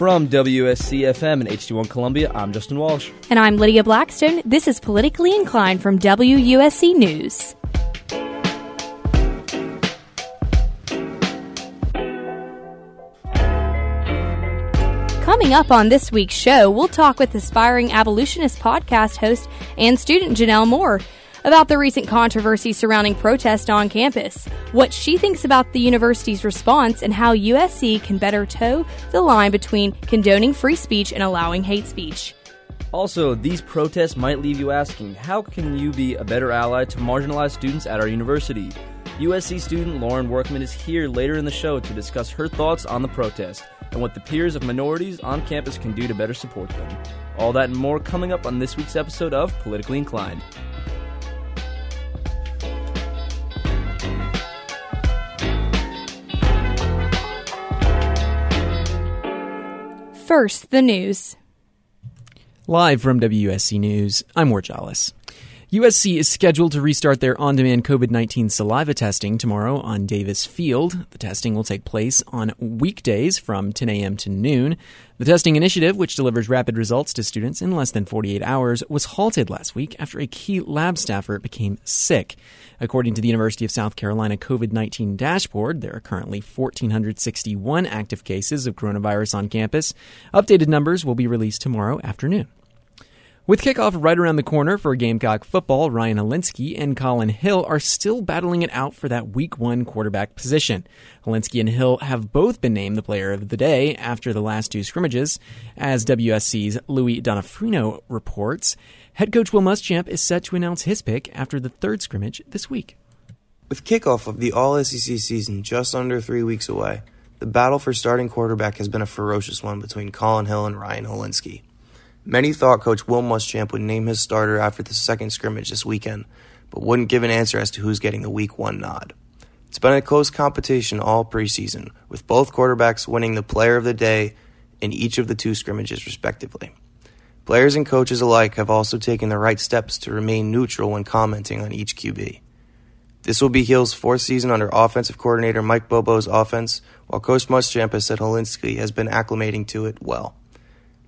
From WSCFM and HD1 Columbia, I'm Justin Walsh. And I'm Lydia Blackstone. This is Politically Inclined from WUSC News. Coming up on this week's show, we'll talk with aspiring abolitionist podcast host and student Janelle Moore about the recent controversy surrounding protest on campus, what she thinks about the university's response, and how USC can better toe the line between condoning free speech and allowing hate speech. Also, these protests might leave you asking how can you be a better ally to marginalized students at our university? USC student Lauren Workman is here later in the show to discuss her thoughts on the protest and what the peers of minorities on campus can do to better support them. All that and more coming up on this week's episode of Politically Inclined. First, the news. Live from WSC News, I'm Ward Jollis. USC is scheduled to restart their on demand COVID 19 saliva testing tomorrow on Davis Field. The testing will take place on weekdays from 10 a.m. to noon. The testing initiative, which delivers rapid results to students in less than 48 hours, was halted last week after a key lab staffer became sick. According to the University of South Carolina COVID 19 dashboard, there are currently 1,461 active cases of coronavirus on campus. Updated numbers will be released tomorrow afternoon. With kickoff right around the corner for Gamecock football, Ryan Hilinski and Colin Hill are still battling it out for that week one quarterback position. Hilinski and Hill have both been named the player of the day after the last two scrimmages. As WSC's Louis D'Onofrio reports, head coach Will Muschamp is set to announce his pick after the third scrimmage this week. With kickoff of the All SEC season just under three weeks away, the battle for starting quarterback has been a ferocious one between Colin Hill and Ryan Hilinski. Many thought Coach Will Muschamp would name his starter after the second scrimmage this weekend, but wouldn't give an answer as to who's getting the Week 1 nod. It's been a close competition all preseason, with both quarterbacks winning the player of the day in each of the two scrimmages, respectively. Players and coaches alike have also taken the right steps to remain neutral when commenting on each QB. This will be Hill's fourth season under offensive coordinator Mike Bobo's offense, while Coach Muschamp has said Hilinski has been acclimating to it well.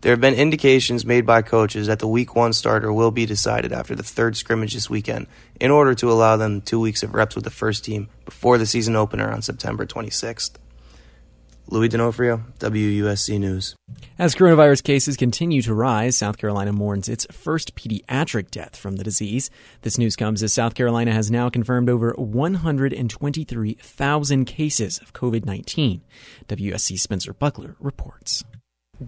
There have been indications made by coaches that the week one starter will be decided after the third scrimmage this weekend in order to allow them two weeks of reps with the first team before the season opener on September 26th. Louis D'Onofrio, WUSC News. As coronavirus cases continue to rise, South Carolina mourns its first pediatric death from the disease. This news comes as South Carolina has now confirmed over 123,000 cases of COVID 19. WSC Spencer Buckler reports.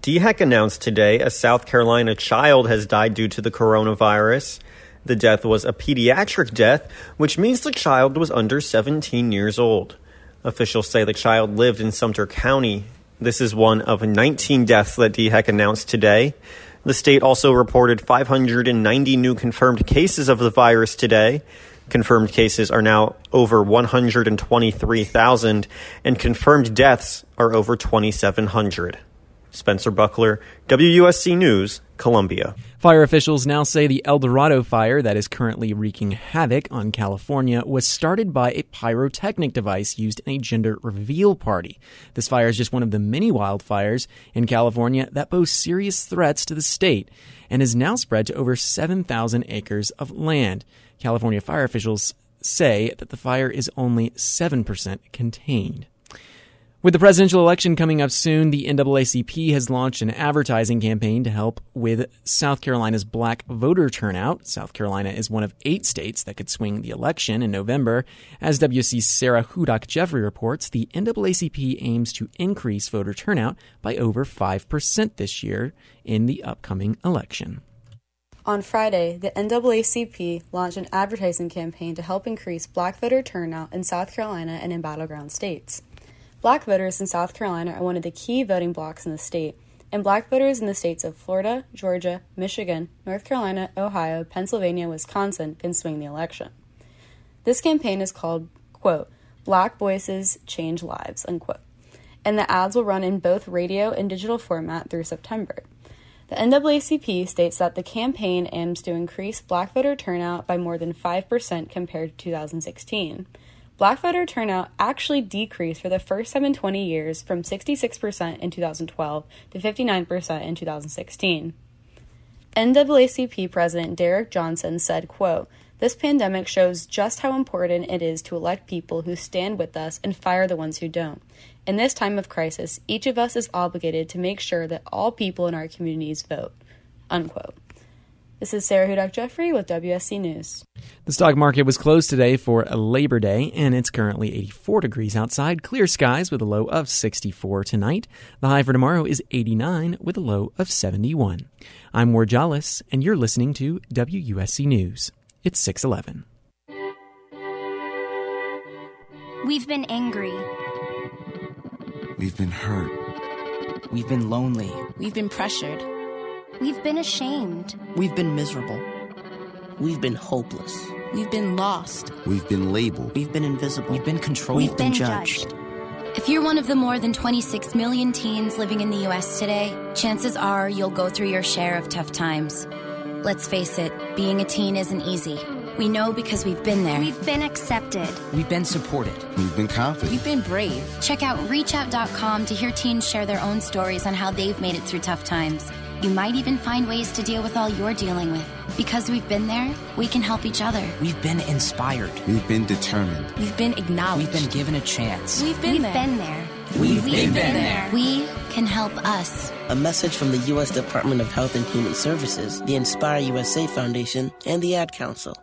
DHEC announced today a South Carolina child has died due to the coronavirus. The death was a pediatric death, which means the child was under 17 years old. Officials say the child lived in Sumter County. This is one of 19 deaths that DHEC announced today. The state also reported 590 new confirmed cases of the virus today. Confirmed cases are now over 123,000, and confirmed deaths are over 2,700. Spencer Buckler, WUSC News, Columbia. Fire officials now say the El Dorado fire that is currently wreaking havoc on California was started by a pyrotechnic device used in a gender reveal party. This fire is just one of the many wildfires in California that pose serious threats to the state and has now spread to over 7,000 acres of land. California fire officials say that the fire is only 7% contained. With the presidential election coming up soon, the NAACP has launched an advertising campaign to help with South Carolina's black voter turnout. South Carolina is one of eight states that could swing the election in November. As WC's Sarah Hudak Jeffrey reports, the NAACP aims to increase voter turnout by over 5% this year in the upcoming election. On Friday, the NAACP launched an advertising campaign to help increase black voter turnout in South Carolina and in battleground states. Black voters in South Carolina are one of the key voting blocs in the state, and black voters in the states of Florida, Georgia, Michigan, North Carolina, Ohio, Pennsylvania, Wisconsin can swing the election. This campaign is called, quote, Black Voices Change Lives, unquote, and the ads will run in both radio and digital format through September. The NAACP states that the campaign aims to increase black voter turnout by more than 5% compared to 2016. Black voter turnout actually decreased for the first time in 20 years from 66% in 2012 to 59% in 2016. NAACP President Derrick Johnson said, quote, this pandemic shows just how important it is to elect people who stand with us and fire the ones who don't. In this time of crisis, each of us is obligated to make sure that all people in our communities vote. Unquote. This is Sarah Hudak Jeffrey with WSC News. The stock market was closed today for a Labor Day, and it's currently 84 degrees outside. Clear skies with a low of 64 tonight. The high for tomorrow is 89 with a low of 71. I'm Ward Jollis, and you're listening to WUSC News. It's 611. We've been angry. We've been hurt. We've been lonely. We've been pressured. We've been ashamed. We've been miserable. We've been hopeless. We've been lost. We've been labeled. We've been invisible. We've been controlled. We've been judged. If you're one of the more than 26 million teens living in the U.S. today, chances are you'll go through your share of tough times. Let's face it, being a teen isn't easy. We know because we've been there. We've been accepted. We've been supported. We've been confident. We've been brave. Check out reachout.com to hear teens share their own stories on how they've made it through tough times. You might even find ways to deal with all you're dealing with. Because we've been there, we can help each other. We've been inspired. We've been determined. We've been acknowledged. We've been given a chance. We've been We've there. been there. We've, We've been there. We can help us. A message from the U.S. Department of Health and Human Services, the Inspire USA Foundation, and the Ad Council.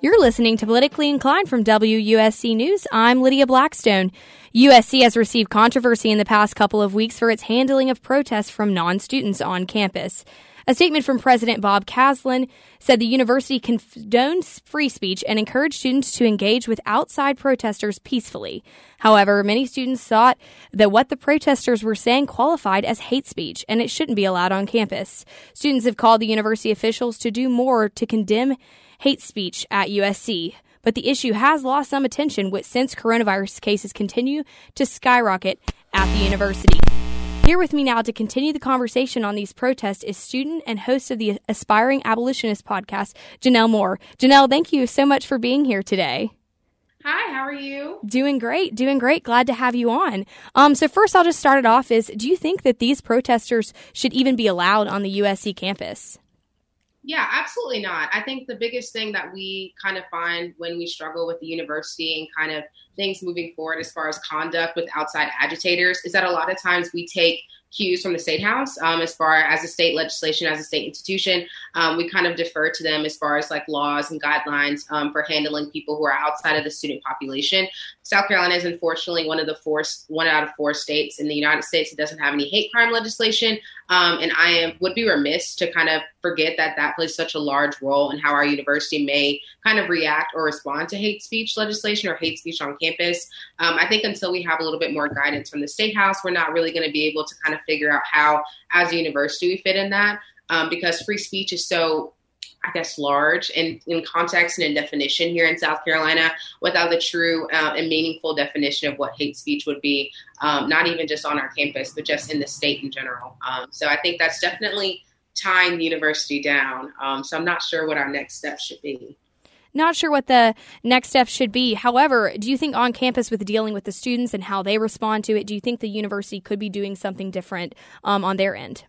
You're listening to Politically Inclined from WUSC News. I'm Lydia Blackstone. USC has received controversy in the past couple of weeks for its handling of protests from non students on campus. A statement from President Bob Caslen said the university condones free speech and encouraged students to engage with outside protesters peacefully. However, many students thought that what the protesters were saying qualified as hate speech and it shouldn't be allowed on campus. Students have called the university officials to do more to condemn hate speech at USC. But the issue has lost some attention since coronavirus cases continue to skyrocket at the university. Here with me now to continue the conversation on these protests is student and host of the Aspiring Abolitionist podcast, Janelle Moore. Janelle, thank you so much for being here today. Hi, how are you? Doing great, doing great. Glad to have you on. Um, so first, I'll just start it off. Is do you think that these protesters should even be allowed on the USC campus? Yeah, absolutely not. I think the biggest thing that we kind of find when we struggle with the university and kind of things moving forward as far as conduct with outside agitators is that a lot of times we take cues from the state house um, as far as the state legislation as a state institution. Um, we kind of defer to them as far as like laws and guidelines um, for handling people who are outside of the student population. South carolina is unfortunately one of the four one out of four states in the united states that doesn't have any hate crime legislation um, and i am would be remiss to kind of forget that that plays such a large role in how our university may kind of react or respond to hate speech legislation or hate speech on campus. Um, i think until we have a little bit more guidance from the state house we're not really going to be able to kind of figure out how, as a university, we fit in that. Um, because free speech is so I guess, large and in context and in definition here in South Carolina without the true uh, and meaningful definition of what hate speech would be, um, not even just on our campus, but just in the state in general. Um, so I think that's definitely tying the university down. Um, so I'm not sure what our next step should be. Not sure what the next step should be. However, do you think on campus with dealing with the students and how they respond to it, do you think the university could be doing something different um, on their end?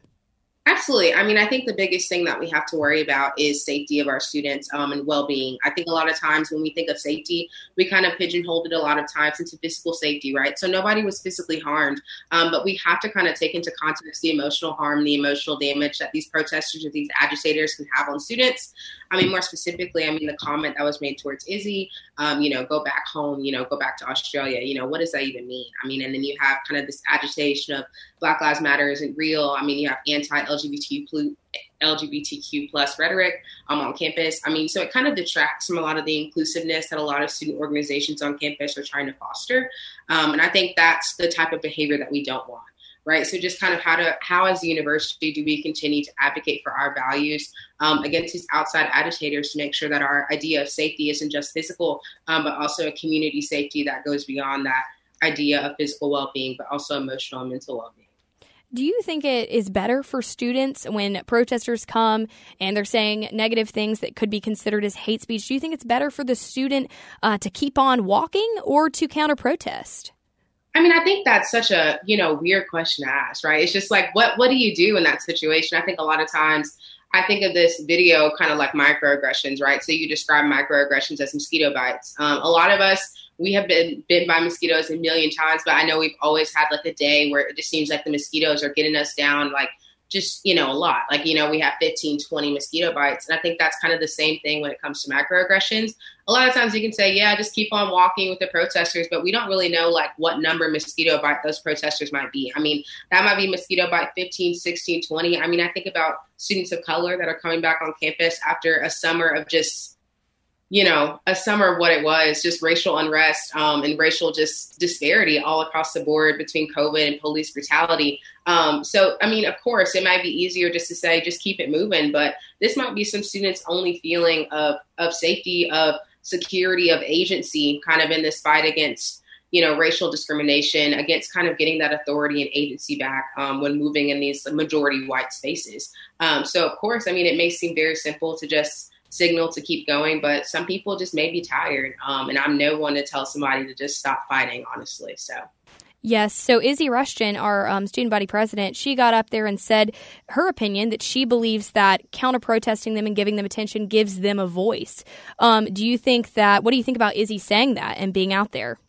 Absolutely. I mean, I think the biggest thing that we have to worry about is safety of our students um, and well being. I think a lot of times when we think of safety, we kind of pigeonholed it a lot of times into physical safety, right? So nobody was physically harmed, um, but we have to kind of take into context the emotional harm, the emotional damage that these protesters or these agitators can have on students. I mean, more specifically, I mean, the comment that was made towards Izzy, um, you know, go back home, you know, go back to Australia, you know, what does that even mean? I mean, and then you have kind of this agitation of Black Lives Matter isn't real. I mean, you have anti LGBTQ LGBTQ plus rhetoric um, on campus. I mean, so it kind of detracts from a lot of the inclusiveness that a lot of student organizations on campus are trying to foster. Um, and I think that's the type of behavior that we don't want right? So just kind of how to how as a university do we continue to advocate for our values um, against these outside agitators to make sure that our idea of safety isn't just physical, um, but also a community safety that goes beyond that. idea of physical well-being, but also emotional and mental well-being. Do you think it is better for students when protesters come and they're saying negative things that could be considered as hate speech? Do you think it's better for the student uh, to keep on walking or to counter protest? I mean, I think that's such a you know weird question to ask, right? It's just like what what do you do in that situation? I think a lot of times I think of this video kind of like microaggressions, right? So you describe microaggressions as mosquito bites. Um, a lot of us we have been bitten by mosquitoes a million times, but I know we've always had like a day where it just seems like the mosquitoes are getting us down like just, you know, a lot. Like, you know, we have 15, 20 mosquito bites. And I think that's kind of the same thing when it comes to microaggressions. A lot of times you can say, yeah, just keep on walking with the protesters, but we don't really know like what number mosquito bite those protesters might be. I mean, that might be mosquito bite 15, 16, 20. I mean, I think about students of color that are coming back on campus after a summer of just you know, a summer of what it was, just racial unrest um, and racial just disparity all across the board between COVID and police brutality. Um, so, I mean, of course, it might be easier just to say, just keep it moving, but this might be some students' only feeling of of safety, of security, of agency, kind of in this fight against you know racial discrimination, against kind of getting that authority and agency back um, when moving in these majority white spaces. Um, so, of course, I mean, it may seem very simple to just signal to keep going, but some people just may be tired. Um, and I'm no one to tell somebody to just stop fighting, honestly. So. Yes. So Izzy Rushton, our um, student body president, she got up there and said her opinion that she believes that counter protesting them and giving them attention gives them a voice. Um, do you think that? What do you think about Izzy saying that and being out there?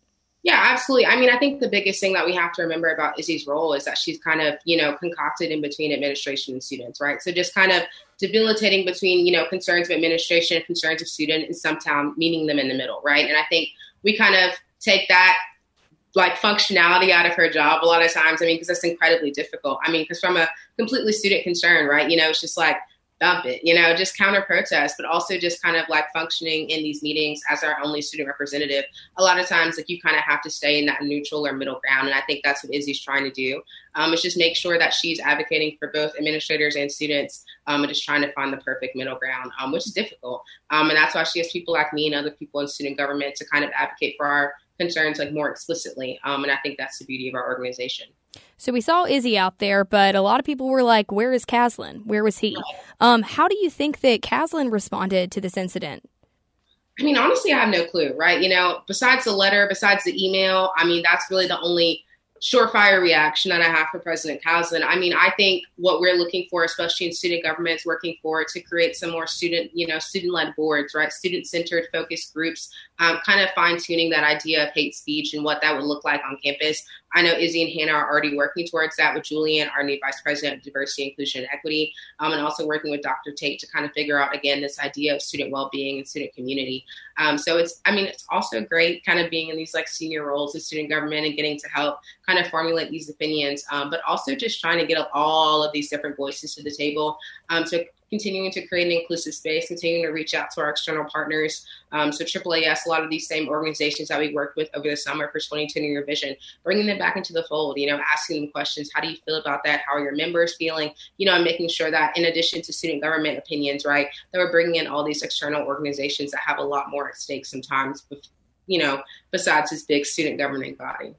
Yeah, absolutely. I mean, I think the biggest thing that we have to remember about Izzy's role is that she's kind of, you know, concocted in between administration and students, right? So just kind of debilitating between, you know, concerns of administration and concerns of student and sometimes meeting them in the middle, right? And I think we kind of take that like functionality out of her job a lot of times. I mean, because that's incredibly difficult. I mean, because from a completely student concern, right? You know, it's just like, dump it, you know, just counter protest, but also just kind of like functioning in these meetings as our only student representative. A lot of times, like you kind of have to stay in that neutral or middle ground. And I think that's what Izzy's trying to do. Um, is just make sure that she's advocating for both administrators and students um, and just trying to find the perfect middle ground, um, which is difficult. Um, and that's why she has people like me and other people in student government to kind of advocate for our concerns like more explicitly. Um, and I think that's the beauty of our organization. So we saw Izzy out there, but a lot of people were like, "Where is Caslen? Where was he?" Um, how do you think that Caslen responded to this incident? I mean, honestly, I have no clue, right? You know, besides the letter, besides the email, I mean, that's really the only surefire reaction that I have for President Caslen. I mean, I think what we're looking for, especially in student governments working for to create some more student, you know, student-led boards, right? Student-centered focus groups, um, kind of fine-tuning that idea of hate speech and what that would look like on campus. I know Izzy and Hannah are already working towards that with Julian, our new Vice President of Diversity, Inclusion, and Equity, um, and also working with Dr. Tate to kind of figure out again this idea of student well-being and student community. Um, so it's, I mean, it's also great kind of being in these like senior roles in student government and getting to help kind of formulate these opinions, um, but also just trying to get all of these different voices to the table. Um, so continuing to create an inclusive space, continuing to reach out to our external partners. Um, so AAAS, a lot of these same organizations that we worked with over the summer for 2020 Year Vision, bringing them back into the fold, you know, asking them questions. How do you feel about that? How are your members feeling? You know, and making sure that in addition to student government opinions, right, that we're bringing in all these external organizations that have a lot more at stake sometimes, you know, besides this big student governing body.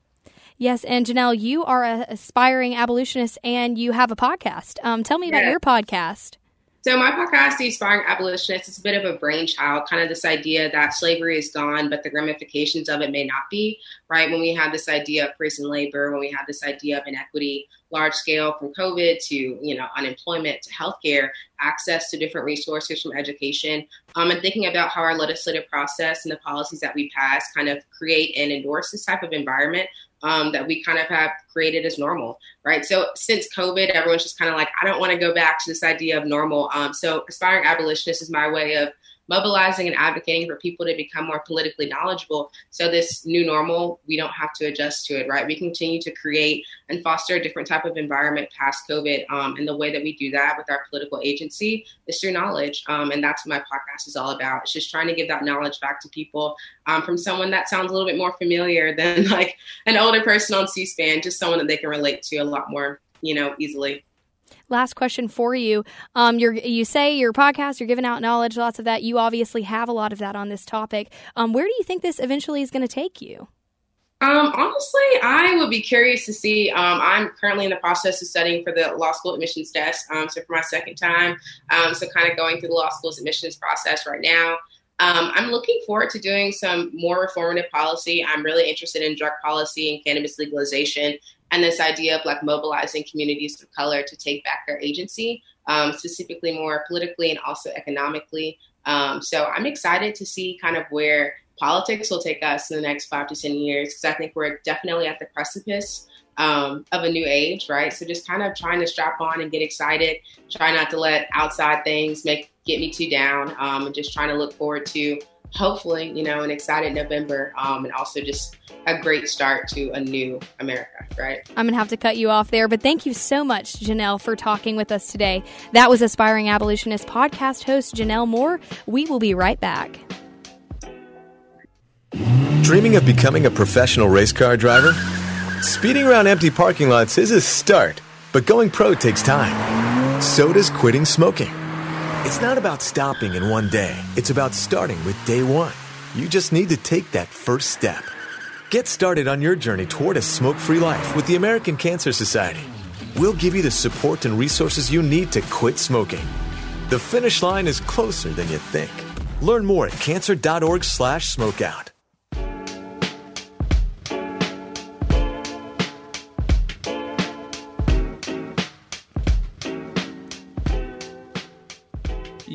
Yes, and Janelle, you are an aspiring abolitionist and you have a podcast. Um, tell me about your podcast. So my podcast, The Aspiring Abolitionist, is a bit of a brainchild, kind of this idea that slavery is gone, but the ramifications of it may not be, right? When we had this idea of prison labor, when we had this idea of inequity, large scale from COVID to, you know, unemployment to healthcare, access to different resources from education, um, and thinking about how our legislative process and the policies that we pass kind of create and endorse this type of environment um, that we kind of have created as normal, right? So since COVID, everyone's just kind of like, I don't want to go back to this idea of normal. Um, so aspiring abolitionist is my way of mobilizing and advocating for people to become more politically knowledgeable. So this new normal, we don't have to adjust to it, right? We continue to create and foster a different type of environment past COVID. Um, and the way that we do that with our political agency is through knowledge. Um, and that's what my podcast is all about. It's just trying to give that knowledge back to people um, from someone that sounds a little bit more familiar than like an older person on C-SPAN, just someone that they can relate to a lot more, you know, easily last question for you. Um, you you say your podcast, you're giving out knowledge, lots of that. You obviously have a lot of that on this topic. Um, where do you think this eventually is going to take you? Um, honestly, I would be curious to see. Um, I'm currently in the process of studying for the law school admissions test. Um, so for my second time, um, so kind of going through the law school's admissions process right now. Um, I'm looking forward to doing some more reformative policy. I'm really interested in drug policy and cannabis legalization, and this idea of like mobilizing communities of color to take back their agency, um, specifically more politically and also economically. so I'm excited to see kind of where politics will take us in the next five to 10 years because I think we're definitely at the precipice um, of a new age, right? So just kind of trying to strap on and get excited, try not to let outside things make get me too down, um, and just trying to look forward to hopefully, you know, an excited November um, and also just a great start to a new America, right? I'm going to have to cut you off there, but thank you so much, Janelle, for talking with us today. That was Aspiring Abolitionist podcast host Janelle Moore. We will be right back. Dreaming of becoming a professional race car driver? Speeding around empty parking lots is a start, but going pro takes time. So does quitting smoking. It's not about stopping in one day, it's about starting with day one. You just need to take that first step. Get started on your journey toward a smoke free life with the American Cancer Society. We'll give you the support and resources you need to quit smoking. The finish line is closer than you think. Learn more at cancer.org/slash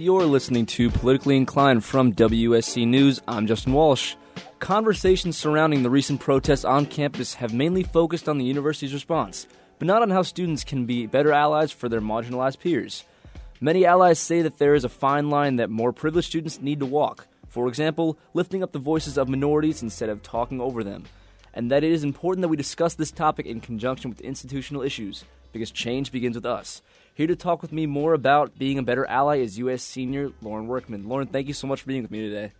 You're listening to Politically Inclined from WSC News. I'm Justin Walsh. Conversations surrounding the recent protests on campus have mainly focused on the university's response, but not on how students can be better allies for their marginalized peers. Many allies say that there is a fine line that more privileged students need to walk. For example, lifting up the voices of minorities instead of talking over them. And that it is important that we discuss this topic in conjunction with institutional issues, because change begins with us. Here to talk with me more about being a better ally is U.S. senior Lauren Workman. Lauren, thank you so much for being with me today.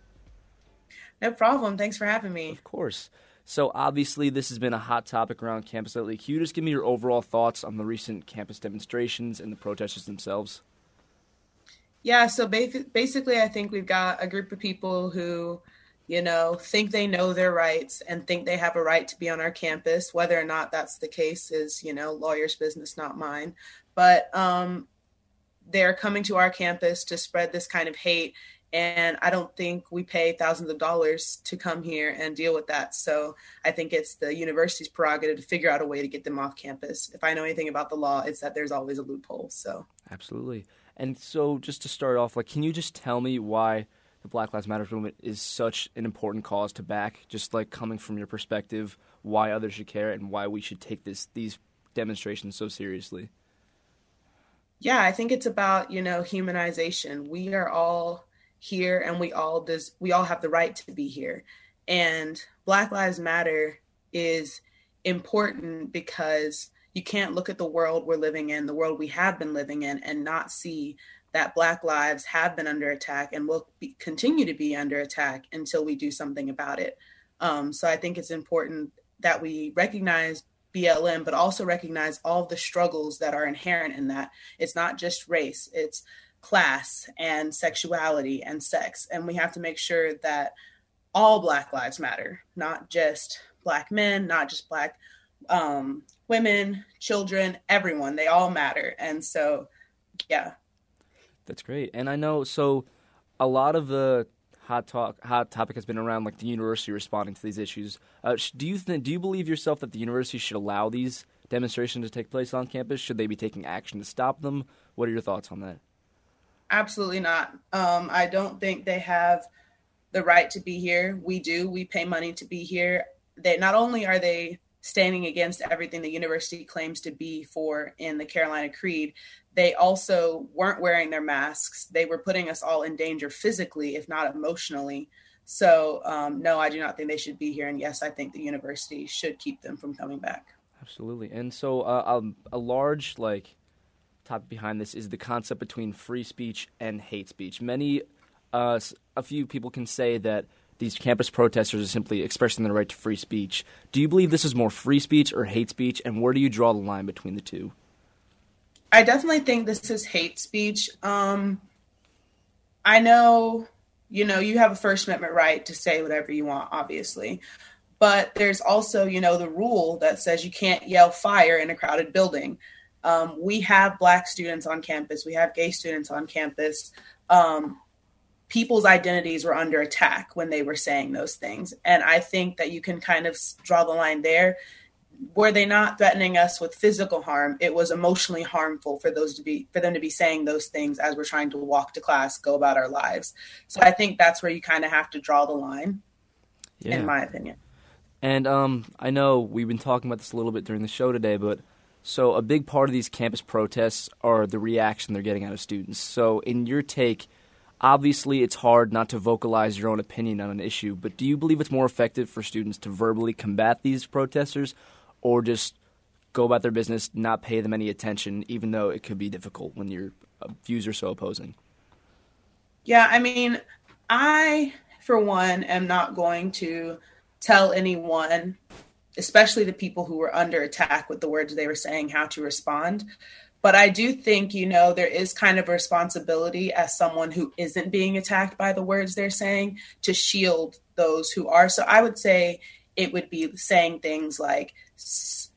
No problem. Thanks for having me. Of course. So, obviously, this has been a hot topic around campus lately. Can you just give me your overall thoughts on the recent campus demonstrations and the protesters themselves? Yeah, so basically, I think we've got a group of people who, you know, think they know their rights and think they have a right to be on our campus. Whether or not that's the case is, you know, lawyer's business, not mine but um, they're coming to our campus to spread this kind of hate. And I don't think we pay thousands of dollars to come here and deal with that. So I think it's the university's prerogative to figure out a way to get them off campus. If I know anything about the law, it's that there's always a loophole. So absolutely. And so, just to start off, like, can you just tell me why the Black Lives Matter movement is such an important cause to back? Just like coming from your perspective, why others should care and why we should take this these demonstrations so seriously yeah, I think it's about, you know, humanization. We are all here and we all does we all have the right to be here. And Black Lives Matter is important because you can't look at the world we're living in, the world we have been living in and not see that black lives have been under attack and will be, continue to be under attack until we do something about it. Um, so I think it's important that we recognize BLM, but also recognize all the struggles that are inherent in that. It's not just race, it's class and sexuality and sex. And we have to make sure that all Black lives matter, not just Black men, not just Black um, women, children, everyone. They all matter. And so, yeah. That's great. And I know, so a lot of the hot talk hot topic has been around like the university responding to these issues. Uh, do you think do you believe yourself that the university should allow these demonstrations to take place on campus? Should they be taking action to stop them? What are your thoughts on that? Absolutely not. Um, I don't think they have the right to be here. We do. We pay money to be here. They not only are they standing against everything the university claims to be for in the Carolina Creed, they also weren't wearing their masks. They were putting us all in danger physically, if not emotionally. So, um, no, I do not think they should be here. And yes, I think the university should keep them from coming back. Absolutely. And so, uh, um, a large like topic behind this is the concept between free speech and hate speech. Many, uh, a few people can say that these campus protesters are simply expressing their right to free speech. Do you believe this is more free speech or hate speech? And where do you draw the line between the two? I definitely think this is hate speech. Um, I know, you know, you have a First Amendment right to say whatever you want, obviously, but there's also, you know, the rule that says you can't yell fire in a crowded building. Um, we have black students on campus, we have gay students on campus. Um, people's identities were under attack when they were saying those things. And I think that you can kind of draw the line there. Were they not threatening us with physical harm? It was emotionally harmful for those to be for them to be saying those things as we're trying to walk to class, go about our lives. So I think that's where you kind of have to draw the line, Yeah. in my opinion. And um, I know we've been talking about this a little bit during the show today, but so a big part of these campus protests are the reaction they're getting out of students. So, in your take, obviously it's hard not to vocalize your own opinion on an issue, but do you believe it's more effective for students to verbally combat these protesters or just go about their business, not pay them any attention, even though it could be difficult when your views are so opposing? Yeah, I mean, I, for one, am not going to tell anyone, especially the people who were under attack with the words they were saying, how to respond. But I do think, you know, there is kind of a responsibility as someone who isn't being attacked by the words they're saying to shield those who are. So I would say it would be saying things like,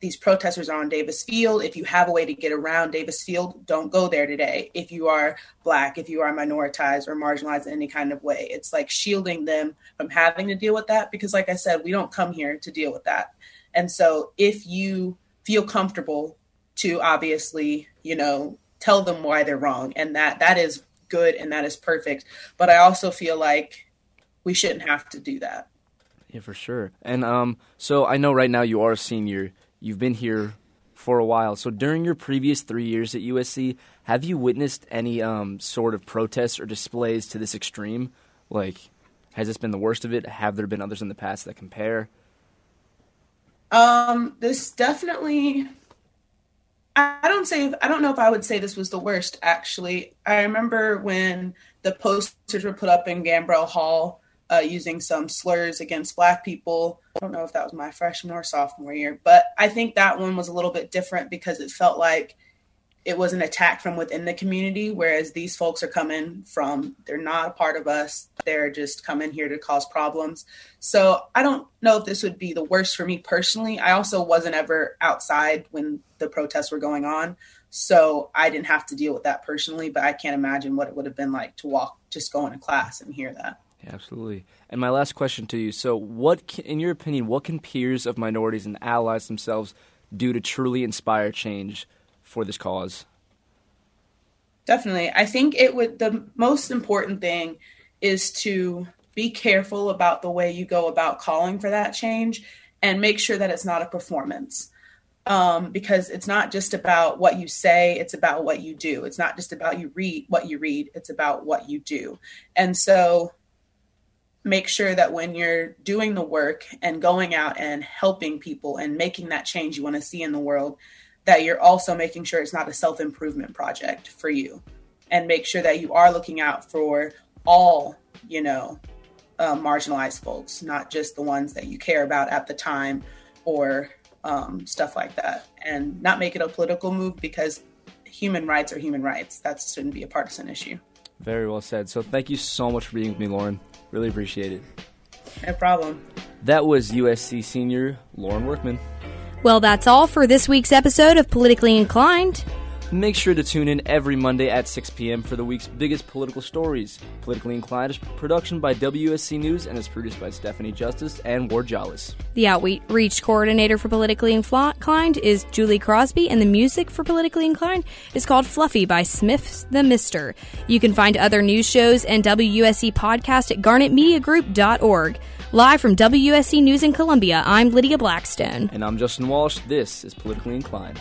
these protesters are on Davis Field. If you have a way to get around Davis Field, don't go there today. If you are black, if you are minoritized or marginalized in any kind of way, it's like shielding them from having to deal with that. Because, like I said, we don't come here to deal with that. And so, if you feel comfortable to obviously, you know, tell them why they're wrong, and that that is good and that is perfect. But I also feel like we shouldn't have to do that. Yeah, for sure. And um, so I know right now you are a senior. You've been here for a while. So during your previous three years at USC, have you witnessed any um, sort of protests or displays to this extreme? Like, has this been the worst of it? Have there been others in the past that compare? Um, this definitely. I don't say I don't know if I would say this was the worst. Actually, I remember when the posters were put up in Gambrell Hall uh, using some slurs against Black people. I don't know if that was my freshman or sophomore year, but I think that one was a little bit different because it felt like it was an attack from within the community, whereas these folks are coming from, they're not a part of us. They're just coming here to cause problems. So I don't know if this would be the worst for me personally. I also wasn't ever outside when the protests were going on. So I didn't have to deal with that personally, but I can't imagine what it would have been like to walk, just go into class and hear that. Absolutely. And my last question to you: So, what, can, in your opinion, what can peers of minorities and allies themselves do to truly inspire change for this cause? Definitely. I think it would the most important thing is to be careful about the way you go about calling for that change and make sure that it's not a performance. Um, because it's not just about what you say, it's about what you do. It's not just about you read what you read, it's about what you do. And so make sure that when you're doing the work and going out and helping people and making that change you want to see in the world, that you're also making sure it's not a self improvement project for you. And make sure that you are looking out for all, you know, uh, marginalized folks, not just the ones that you care about at the time or um, stuff like that. And not make it a political move because human rights are human rights. That shouldn't be a partisan issue. Very well said. So, thank you so much for being with me, Lauren. Really appreciate it. No problem. That was USC senior Lauren Workman. Well, that's all for this week's episode of Politically Inclined. Make sure to tune in every Monday at 6 p.m. for the week's biggest political stories. Politically Inclined is production by WSC News and is produced by Stephanie Justice and Ward Jollis. The outreach coordinator for Politically Inclined is Julie Crosby, and the music for Politically Inclined is called Fluffy by Smith the Mister. You can find other news shows and WSC podcast at garnetmediagroup.org. Live from WSC News in Columbia, I'm Lydia Blackstone. And I'm Justin Walsh. This is Politically Inclined.